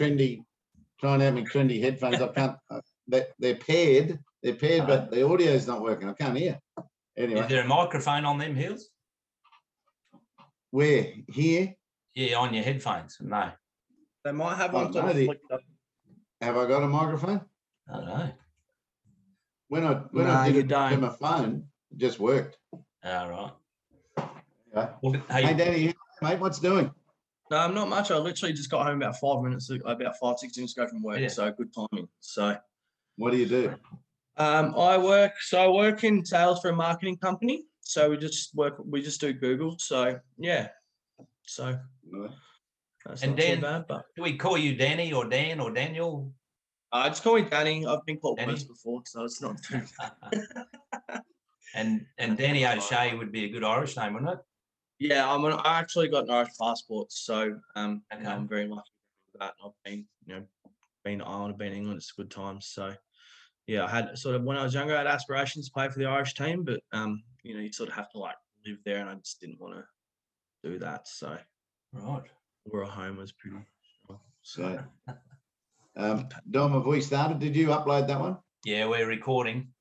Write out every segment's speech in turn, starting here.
me trendy, trying out my trendy headphones. I can't, uh, they, they're paired, they're paired, but the audio's not working. I can't hear. Anyway, Is there a microphone on them heels? where, here, Yeah, on your headphones. No, They might have Oh, one sort no, of they- have I got a microphone? I don't know. When I, when Nah, I did you it with don't. my phone, it just worked. All right. Okay. Well, Hey, hey, Danny, mate, what's doing? No, I'm not much. I literally just got home about five minutes, about five, six minutes ago from work. Yeah. So good timing. So What do you do? um, I work, so I work in sales for a marketing company. So we just work, we just do Google. So yeah. So that's And not Dan- too bad, but do we call you Danny or Dan or Daniel? uh, just call me Danny. I've been called Danny? worse before, so it's not too bad. And and Danny O'Shea would be a good Irish name, wouldn't it? Yeah, I'm an, I actually got an Irish passport, so um, you know, Okay. I'm very lucky with that. I've been, you know, been to Ireland, been to England. It's a good times. So, yeah, I had sort of when I was younger, I had aspirations to play for the Irish team, but um, you know, you sort of have to like live there, and I just didn't want to do that. So, Right. we're at home was pretty. strong. So, So, um, Dom, have we started? Did you upload that one? Yeah, we're recording.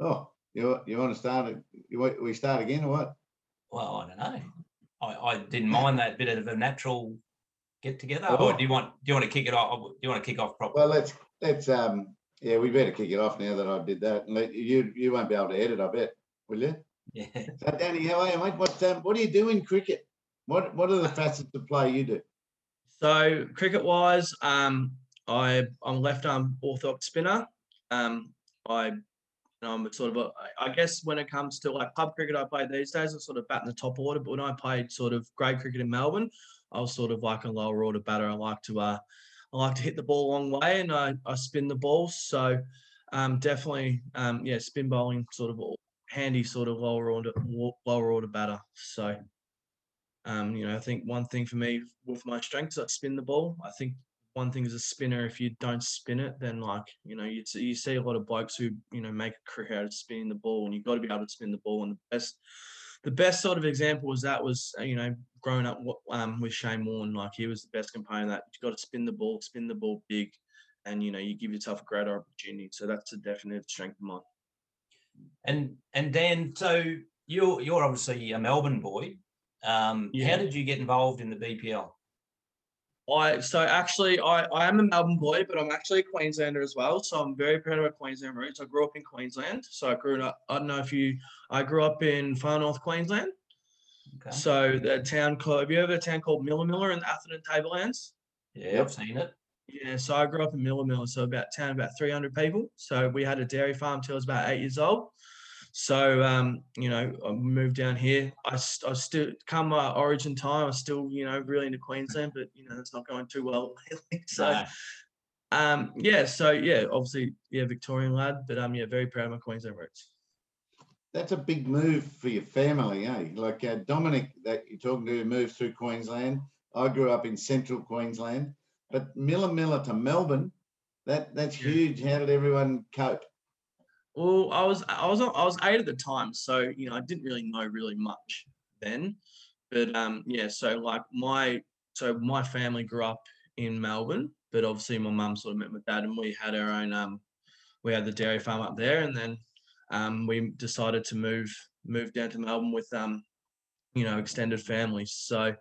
Oh, you, you want to start it? You, we start again or what? Well, I don't know. I, I didn't mind that bit of a natural get together. Or Oh. do you want do you want to kick it off? Do you want to kick off properly? Well, let's, let's, um, yeah, we better kick it off now that I did that. And let, you, you won't be able to edit, I bet, will you? yeah. So Danny, how are you, mate? What, um, what do you do in cricket? What, what are the facets of play you do? so cricket wise, um, I I'm a left arm orthodox spinner. Um, I I'm sort of a, I I guess when it comes to like pub cricket I play these days, I sort of bat in the top order. But when I played sort of grade cricket in Melbourne, I was sort of like a lower order batter. I like to uh, I like to hit the ball a long way and I, I spin the ball. So um, definitely um, yeah, spin bowling sort of handy sort of lower order lower order batter. So um, you know, I think one thing for me with my strengths, I spin the ball. I think one thing as a spinner, if you don't spin it, then like you know, you see, you see a lot of blokes who you know make a career out of spinning the ball, and you've got to be able to spin the ball. And the best, the best sort of example was that was uh, you know growing up um, with Shane Warne, like he was the best component. That you've got to spin the ball, spin the ball big, and you know you give yourself a greater opportunity. So that's a definite strength of mine. And and Dan, so you're you're obviously a Melbourne boy. Um, Yeah. How did you get involved in the BPL? I so actually I, I am a Melbourne boy, but I'm actually a Queenslander as well. So I'm very proud of my Queensland roots. I grew up in Queensland. So I grew up I don't know if you I grew up in far north Queensland. Okay. So the town called have you ever a town called Millaa Millaa in the Atherton Tablelands? Yeah, I've seen it. Yeah, so I grew up in Millaa Millaa, so about town about 300 people. So we had a dairy farm till I was about eight years old. So um, you know, I moved down here. I, I still come uh, Origin time. I still you know really into Queensland, but you know it's not going too well lately. So No. um, yeah, so yeah, obviously yeah, Victorian lad, but um, yeah, very proud of my Queensland roots. That's a big move for your family, eh? Like uh, Dominic that you're talking to moves through Queensland. I grew up in central Queensland, but Millaa Millaa to Melbourne, that that's huge. How did everyone cope? Well, I was I was I was eight at the time, so you know I didn't really know really much then, but um yeah, so like my so my family grew up in Melbourne, but obviously my mum sort of met my dad, and we had our own um we had the dairy farm up there, and then um we decided to move move down to Melbourne with um you know extended families. So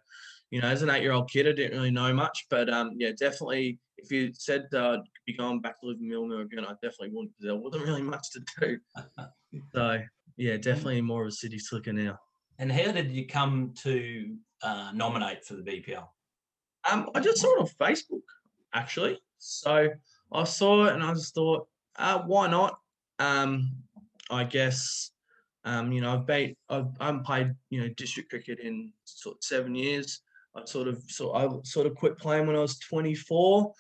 you know as an eight year old kid, I didn't really know much, but um yeah, definitely if you said uh, I'd be going back to live in Millmill again, I definitely wouldn't because there wasn't really much to do. So yeah, definitely more of a city slicker now. And how did you come to uh, nominate for the BPL? Um, I just saw it on Facebook actually. So I saw it and I just thought, uh, why not? Um, I guess um, you know, I've been I've I haven't played, you know, district cricket in sort of seven years. I sort of so I sort of quit playing when I was 24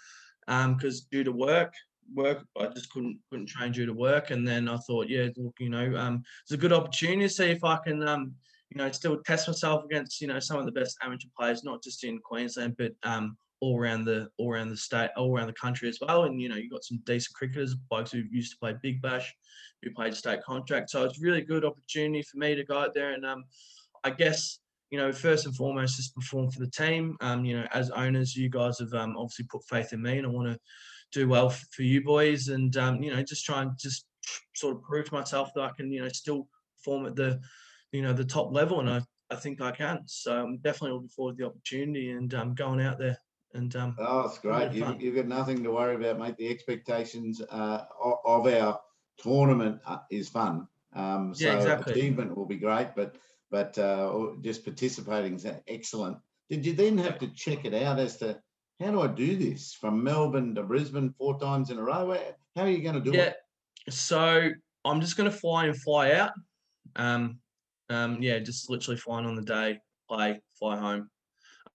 um because due to work work I just couldn't couldn't train due to work. And then I thought yeah look you know um it's a good opportunity to see if I can um you know still test myself against you know some of the best amateur players not just in Queensland but um all around the all around the state all around the country as well. And you know you got some decent cricketers blokes who used to play big bash who played state contract. So it's really good opportunity for me to go out there and um I guess you know, first and foremost, just perform for the team. Um, you know, as owners, you guys have um, obviously put faith in me, and I want to do well f- for you boys, and um, you know, just try and just sort of prove to myself that I can, you know, still perform at the, you know, the top level, and I, I think I can. So I'm definitely looking forward to the opportunity and um, going out there and um, Oh, it's great. You've, you've got nothing to worry about, mate. The expectations uh, of our tournament uh, is fun. Um, Yeah, so exactly. achievement will be great, but but uh, just participating is excellent. Did you then have to check it out as to how do I do this from Melbourne to Brisbane four times in a row? How are you going to do yeah. it? So I'm just gonna fly and fly out. Um, um, yeah, just literally flying on the day, play, fly home.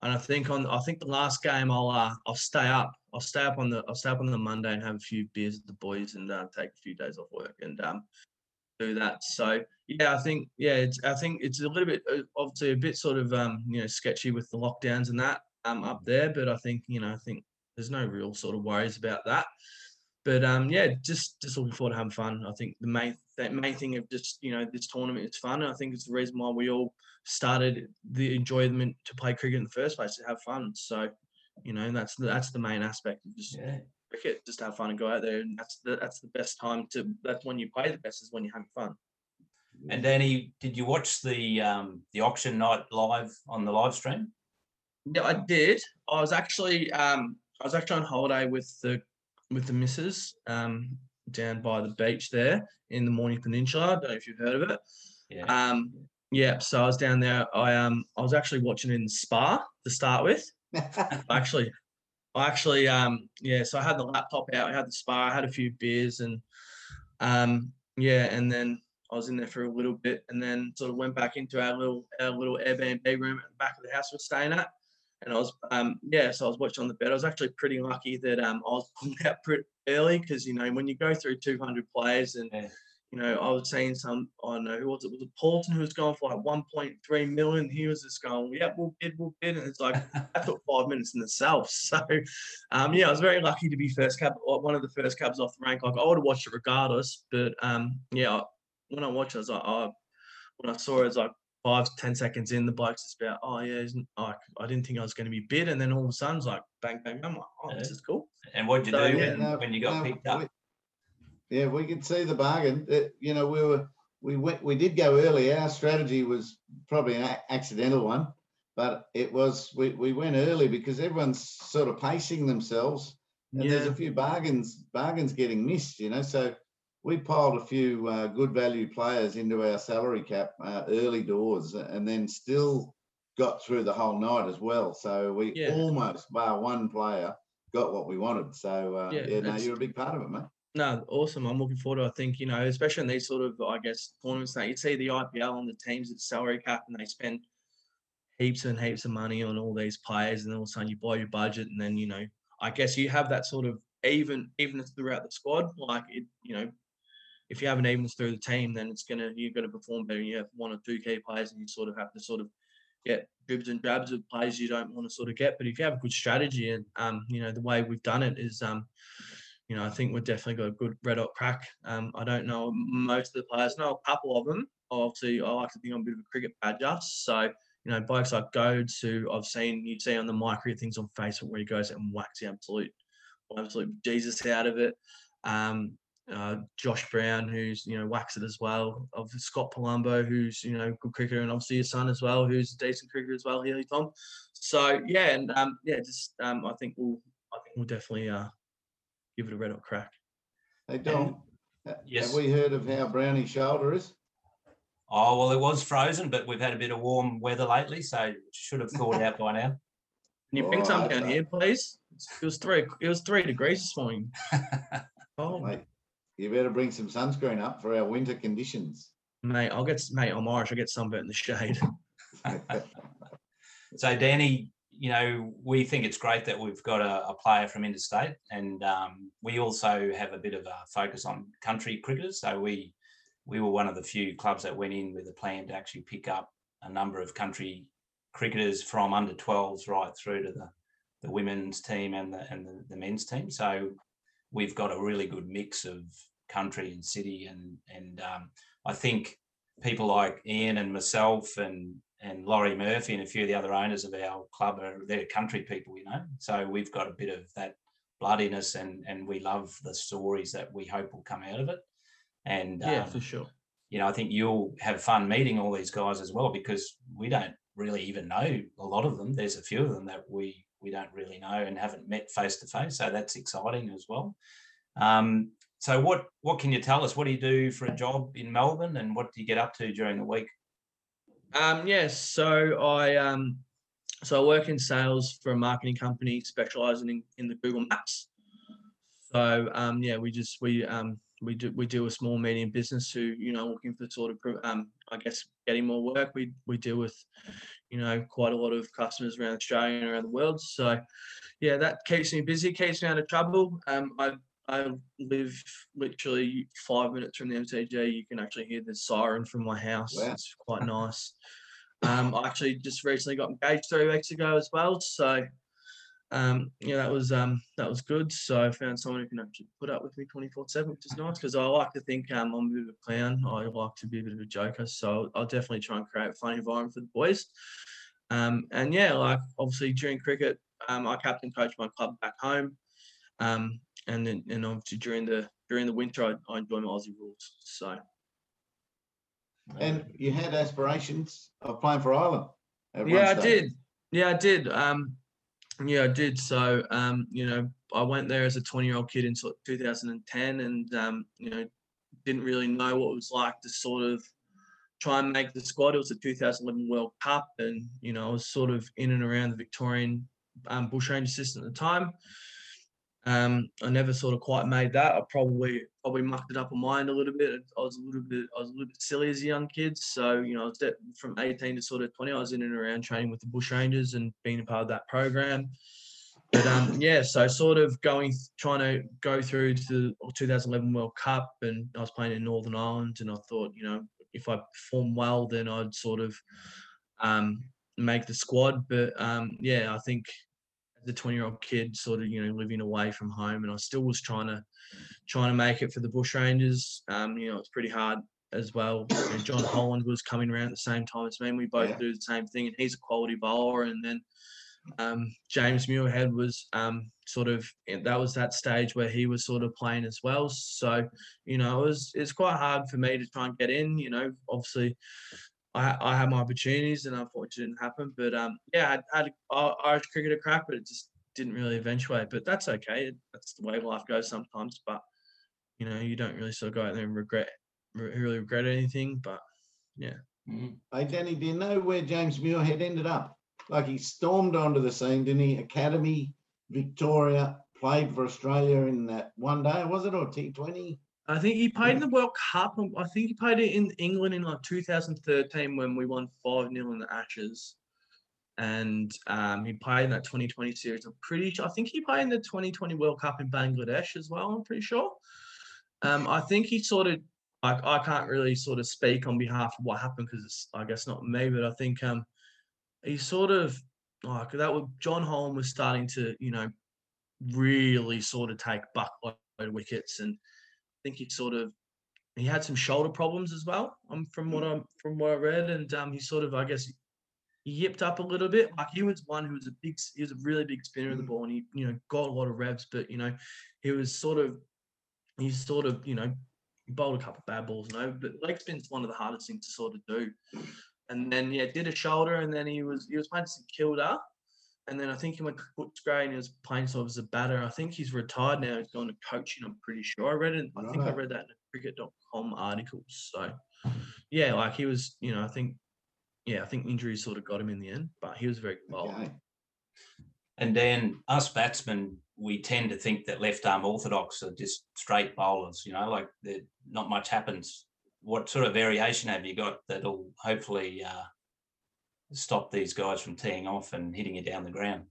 And I think on I think the last game I'll uh, I'll stay up. I'll stay up on the I'll stay up on the Monday and have a few beers with the boys and uh, take a few days off work and um, do that. So yeah, I think yeah, it's I think it's a little bit uh, obviously a bit sort of um, you know sketchy with the lockdowns and that um up there, but I think you know I think there's no real sort of worries about that. But um, yeah, just just looking forward to having fun. I think the main that main thing of just you know this tournament is fun. And I think it's the reason why we all started the enjoyment to play cricket in the first place to have fun. So you know that's that's the main aspect of just Yeah. Cricket, just have fun and go out there. And that's the that's the best time to that's when you play the best is when you're having fun. And Danny, did you watch the um, the auction night live on the live stream? Yeah, I did. I was actually um I was actually on holiday with the with the missus um down by the beach there in the Mornington Peninsula. I don't know if you've heard of it. Yeah. Um yeah, so I was down there. I um I was actually watching it in Spa to start with. Actually I actually um yeah, so I had the laptop out, I had the Spa, I had a few beers and um yeah, and then I was in there for a little bit and then sort of went back into our little our little Airbnb room at the back of the house we're staying at. And I was um yeah, so I was watching on the bed. I was actually pretty lucky that um I was pulled out pretty early because you know when you go through 200 players and Yeah. You know I was saying some I don't know who was it was it Paulton who was going for like 1.3 million. He was just going yeah we'll bid we'll bid and it's like that took five minutes in itself. So, um, yeah, I was very lucky to be first cab, one of the first cabs off the rank. Like I would have watched it regardless, but um, yeah, when I watched, it, I was like, oh, when I saw it, it was like five, ten seconds in, the bloke's just about, oh yeah, he's, n- like I didn't think I was going to be bid, and then all of a sudden, it's like bang, bang, bang. I'm like, oh, this is cool. And what did you So, do yeah, when, no, when you got no, picked up? Yeah, we could see the bargain. Uh, You know, we were, we went, we did go early. Our strategy was probably an a- accidental one, but it was, we, we went early because everyone's sort of pacing themselves. And there's a few bargains, bargains getting missed, you know, so we piled a few uh, good value players into our salary cap uh, early doors and then still got through the whole night as well. So we Yeah. almost, bar one player, got what we wanted. So uh, Yeah, yeah, no, you're a big part of it, mate. No, awesome. I'm looking forward to. I think you know, especially in these sort of, I guess, tournaments that you see the IPL and the teams at salary cap, and they spend heaps and heaps of money on all these players, and all of a sudden you blow your budget, and then you know, I guess you have that sort of even evenness throughout the squad. Like it, you know, if you have an evenness through the team, then it's gonna you're gonna perform better. You have one or two key players, and you sort of have to sort of get dribs and drabs of players you don't want to sort of get. But if you have a good strategy, and um, you know, the way we've done it is um you know, I think we've definitely got a good red hot crack. Um, I don't know most of the players, know a couple of them. Obviously, I like to think I'm a bit of a cricket badger. So, you know, blokes like Goads, who I've seen you see on the micro things on Facebook where he goes and whacks the absolute, absolute Jesus out of it. Um, uh, Josh Brown, who's you know whacks it as well. Of Scott Palumbo, who's you know good cricketer, and obviously his son as well, who's a decent cricketer as well, Healy Tom. So yeah, and um, yeah, just um, I think we'll I think we'll definitely uh, give it a red hot crack. Hey, Dom, ha- yes. have we heard of how brownie shoulder is? Oh well, it was frozen, but we've had a bit of warm weather lately, so it should have thawed out by now. Can you bring Oh, some down uh, here, please? It was three. It was three degrees this morning. Oh, Mate, you better bring some sunscreen up for our winter conditions. mate, I'll get mate. I'm Irish. I get sunburnt in the shade. So, Danny, you know, we think it's great that we've got a, a player from interstate, and um, we also have a bit of a focus on country cricketers. So we we were one of the few clubs that went in with a plan to actually pick up a number of country cricketers from under 12s right through to the, the women's team and the and the, the men's team. So we've got a really good mix of country and city, and and um, I think people like Ian and myself and and Laurie Murphy and a few of the other owners of our club are they're country people, you know. So we've got a bit of that bloodiness, and and we love the stories that we hope will come out of it. And Yeah, um, for sure. you know, I think you'll have fun meeting all these guys as well because we don't really even know a lot of them. There's a few of them that we we don't really know and haven't met face to face, so that's exciting as well. Um, so what what can you tell us? What do you do for a job in Melbourne, and what do you get up to during the week? Um, yes, so I um, so I work in sales for a marketing company specializing in, in the Google Maps. So um, yeah, we just we um, we do we do a small medium business who you know looking for sort of um, I guess getting more work. We we deal with you know quite a lot of customers around Australia and around the world. So yeah, that keeps me busy, keeps me out of trouble. Um, I I live literally five minutes from the MCG. You can actually hear the siren from my house. Wow. It's quite nice. Um, I actually just recently got engaged three weeks ago as well. So um, yeah, that was um, that was good. So I found someone who can actually put up with me 24/7, which is nice because I like to think um, I'm a bit of a clown. I like to be a bit of a joker. So I'll definitely try and create a fun environment for the boys. Um, and yeah, like obviously during cricket, um, I captain coach my club back home. Um, and then and obviously during the during the winter, I, I enjoy my Aussie rules. So And you had aspirations of playing for Ireland. yeah, I did. Yeah, I did. Um, yeah, I did. So um, you know, I went there as a 20 year old kid in sort of 2010, and um, you know, didn't really know what it was like to sort of try and make the squad. It was the 2011 World Cup, and you know, I was sort of in and around the Victorian um, bushrange system at the time. Um, I never sort of quite made that. I probably probably mucked it up on mine a little bit. I was a little bit I was a little bit silly as a young kid. So you know, I was from 18 to sort of 20, I was in and around training with the Bushrangers and being a part of that program. But um, yeah, so sort of going trying to go through to the 2011 World Cup, and I was playing in Northern Ireland, and I thought, you know, if I perform well, then I'd sort of um, make the squad. But um, yeah, I think a 20 year old kid, sort of you know living away from home, and I still was trying to trying to make it for the Bushrangers. Um, you know, it's pretty hard as well. You know, Jon Holland was coming around at the same time as me. And we both Yeah. do the same thing, and he's a quality bowler. And then um, James Muirhead was um, sort of that was that stage where he was sort of playing as well. So you know, it was it's quite hard for me to try and get in. You know, obviously. I, I had my opportunities and unfortunately it didn't happen. But um, yeah, I had a Irish cricket crack, but it just didn't really eventuate. But that's okay. That's the way life goes sometimes. But you know, you don't really sort of go out there and regret really regret anything. But Mm. Hey, Danny, do you know where James Muirhead ended up? Like he stormed onto the scene, didn't he? Academy, Victoria, played for Australia in that one day, was it, or T20? I think he played in the World Cup. I think he played it in England in like 2013 when we won 5 0 in the Ashes. And um, he played in that 2020 series. I'm pretty sure. I think he played in the 2020 World Cup in Bangladesh as well. I'm pretty sure. Um, I think he sort of, like, I can't really sort of speak on behalf of what happened because it's, I guess, not me, but I think um, he sort of, like, that was John Holm was starting to, you know, really sort of take buckload wickets and think he sort of he had some shoulder problems as well. Um, from what I'm from what I read, and um, he sort of I guess he yipped up a little bit. Like he was one who was a big, he was a really big spinner of the Mm. ball, and he you know got a lot of reps, but you know he was sort of he sort of you know bowled a couple of bad balls, no, but leg spin's one of the hardest things to sort of do. And then yeah, did a shoulder, and then he was he was playing St Kilda, and then I think he went to Footscray and he was playing sort of as a batter. I think he's retired now. He's gone to coaching. I'm pretty sure. I read it. I think I read that in a cricket.com article. So yeah, like he was, you know, I think yeah, I think injuries sort of got him in the end, but he was a very good bowler. Okay. And then us batsmen, we tend to think that left arm orthodox are just straight bowlers, you know, like that not much happens. What sort of variation have you got that'll hopefully uh, stop these guys from teeing off and hitting you down the ground?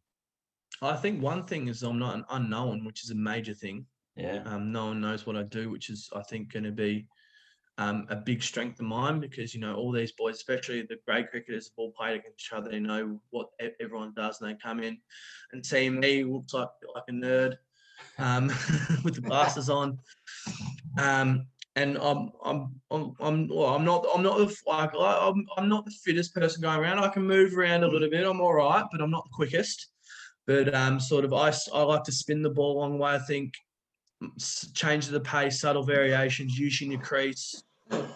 I think one thing is I'm not an unknown, which is a major thing. Yeah. Um, no one knows what I do, which is I think going to be um, a big strength of mine because you know all these boys, especially the grade cricketers, have all played against each other. They know what everyone does, and they come in and see me looks like like a nerd um, with the glasses on. Um, and I'm I'm I'm I'm, well, I'm not I'm not the like I'm I'm not the fittest person going around. I can move around a little bit. I'm all right, but I'm not the quickest. But um, sort of I I like to spin the ball a long way. I think change the pace, subtle variations, using your crease,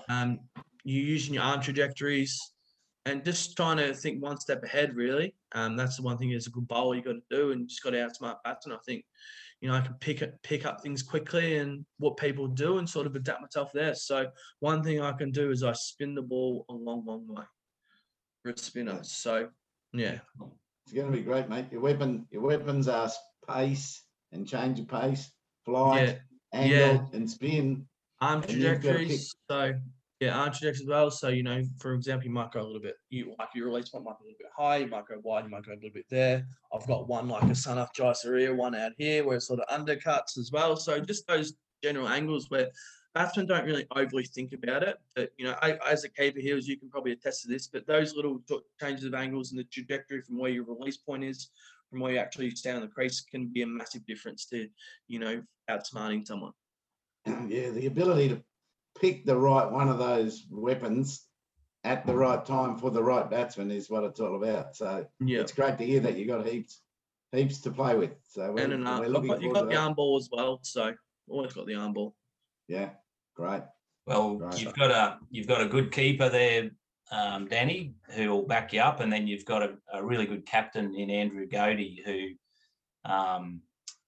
um, you using your arm trajectories, and just trying to think one step ahead. Really, um, that's the one thing as a good bowler you got to do, and just got to outsmart batsmen. I think you know, I can pick it, pick up things quickly and what people do and sort of adapt myself there. So one thing I can do is I spin the ball a long, long way for a spinner. So yeah, It's going to be great, mate. Your weapon, your weapons are pace and change of pace, flight, yeah, angle, yeah. and spin. arm And you've got to kick- trajectories. So yeah, arm as well. So you know, for example, you might go a little bit. You like your release point might be a little bit high. You might go wide. You might go a little bit there. I've got one like a Sanath Jayasuriya, one out here where it sort of undercuts as well. So just those general angles where batsmen don't really overly think about it. But you know, I, as a keeper here, as you can probably attest to this, but those little changes of angles and the trajectory from where your release point is, from where you actually stand on the crease, can be a massive difference to you know outsmarting someone. yeah, the ability to pick the right one of those weapons at the right time for the right batsman is what it's all about. So Yeah. it's great to hear that you got heaps, heaps to play with. So we're, and an arm. we're I've looking got, you forward got the arm ball as well, so always got the arm ball. Yeah, great. Well, Right. you've got a you've got a good keeper there, um, Danny, who will back you up, and then you've got a, a really good captain in Andrew Godey, who um,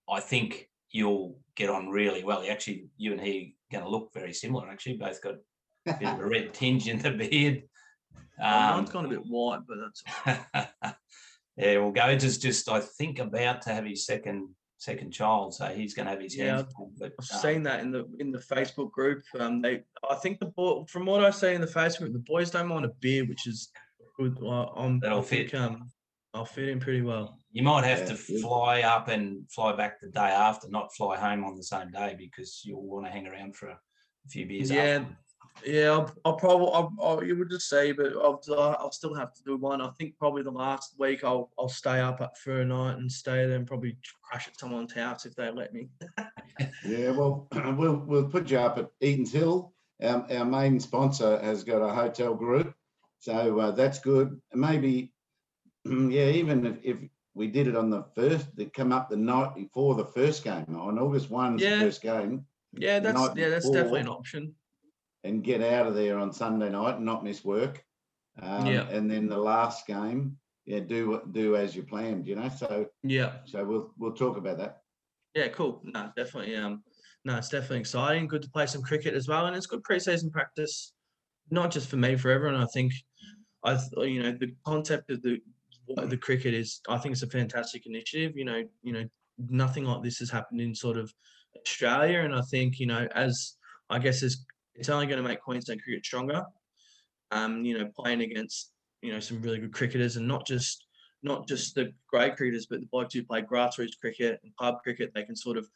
I think you'll get on really well. Actually, you and he going to look very similar. Actually, both got a bit of a red tinge in the beard. Um, Mine's gone a bit white, but that's yeah, well, Godes is just I think about to have his second second child, so he's going to have his Yeah, hands full. But I've um, seen that in the in the Facebook group. Um, they, I think the boy, from what I see in the Facebook, the boys don't mind a beard, which is good. Uh, I'm, That'll I think, fit. um, I'll fit in pretty well. You might have Yeah, to good. fly up and fly back the day after, not fly home on the same day because you'll want to hang around for a, a few beers. Yeah, after. Yeah, I'll, I'll probably, I'll, I'll, you would just say, but I'll, I'll still have to do one. I think probably the last week I'll, I'll stay up for a night and stay there and probably crash at someone's house if they let me. Yeah, well, we'll we'll put you up at Eaton's Hill. Our, our main sponsor has got a hotel group, so uh, that's good. Maybe, yeah, even if, if we did it on the first, they come up the night before the first game on August one's the Yeah. first game, Yeah, that's yeah, that's definitely an option. and get out of there on Sunday night and not miss work. Um, Yeah. And then the last game, yeah, do do as you planned, you know. So Yeah, so we'll we'll talk about that. yeah, cool. No, definitely. Um, no, it's definitely exciting. Good to play some cricket as well, and it's good preseason practice, not just for me, for everyone. I think, I you know, the concept of the what the cricket is. I think it's a fantastic initiative. You know, you know, nothing like this has happened in sort of Australia, and I think you know, as I guess is it's only going to make Queensland cricket stronger. Um, you know, playing against you know some really good cricketers, and not just not just the great cricketers, but the blokes who play grassroots cricket and pub cricket. They can sort of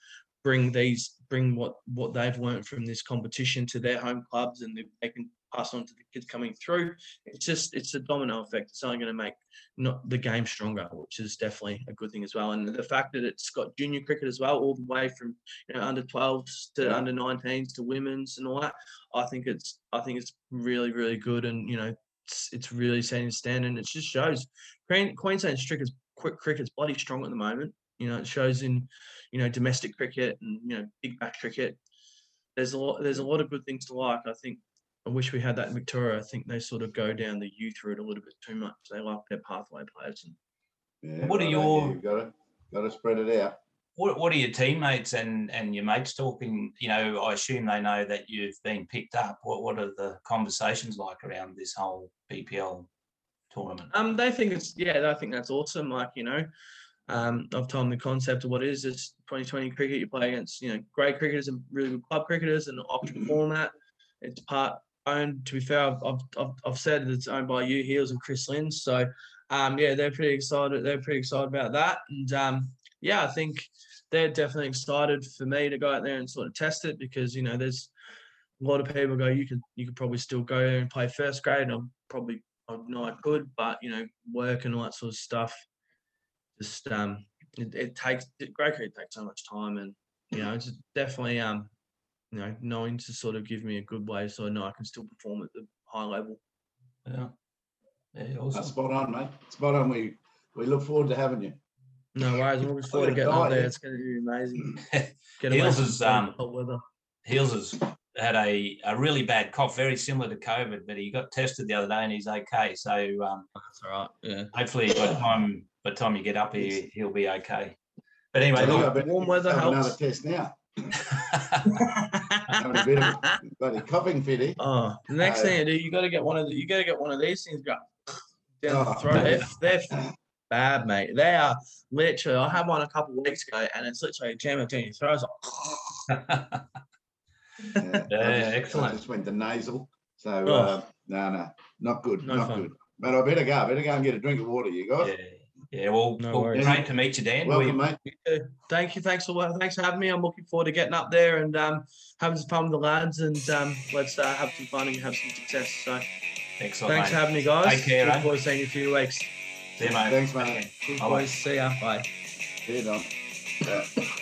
bring these bring what what they've learned from this competition to their home clubs, and they can pass on to the kids coming through. It's just it's a domino effect. It's only going to make not the game stronger, which is definitely a good thing as well. And the fact that it's got junior cricket as well, all the way from you know under 12s to under 19s to women's and all that. I think it's I think it's really really good, and you know it's, it's really setting standard. And it just shows Queen, Queensland's cricket's quick cricket's bloody strong at the moment. You know, it shows in you know domestic cricket and you know big bash cricket. There's a lot there's a lot of good things to like. I think I wish we had that in Victoria. I think they sort of go down the youth route a little bit too much. They like their pathway players. And Yeah, What are your- You've got to got to spread it out. What, what are your teammates and, and your mates talking? You know, I assume they know that you've been picked up. What what are the conversations like around this whole BPL tournament? Um, they think it's yeah, I think that's awesome. Like you know, um, I've told them the concept of what it is. It's 2020 cricket. You play against you know great cricketers and really good club cricketers, and option format. It's part owned. To be fair, I've I've, I've, said it's owned by you Heels and Chris Lynn. So, um, yeah, they're pretty excited. They're pretty excited about that, and um, yeah, I think they're definitely excited for me to go out there and sort of test it because you know there's a lot of people go you could you could probably still go there and play first grade and I'm probably I know I could but you know work and all that sort of stuff just um it, it takes great cricket takes so much time and you know it's definitely um you know, knowing to sort of give me a good way so I know I can still perform at the high level. Yeah. Yeah, That's spot on, mate. Spot on. We we look forward to having you. No worries. I'm looking forward to getting up there. It's going to be amazing. Get Heels from is, um, hot weather. Heels has had a, a really bad cough, very similar to COVID, but he got tested the other day and he's okay. So um, That's all right. Yeah. hopefully by the time by time you get up here, he'll be okay. But anyway, I think I look, warm weather have another test now. Having a bit of a bloody coughing fit here. Oh, the next Uh, thing you do, you got to get one of the, you got to get one of these things go down the Oh, throat. They're, they're bad, mate. They are literally. I had one a couple of weeks ago, and it's literally jamming down your throat. Like, Yeah, Yeah, just- excellent. I just went to nasal. So Oh. uh, no, no, not good, No not fun. good. But I better go. I better go and get a drink of water. You guys, yeah, yeah. Well, No well worries. great to meet you, Dan. We- welcome, mate. Yeah, Thank you. Thanks for thanks for having me. I'm looking forward to getting up there and um, having some fun with the lads, and um, let's uh, have some fun and have some success. So excellent. thanks for having me, guys. Take care, Look eh? forward to seeing you in a few weeks. See you, mate. Thanks, mate. Good Bye-bye. boys. See ya. Bye. See you, Don. Yeah.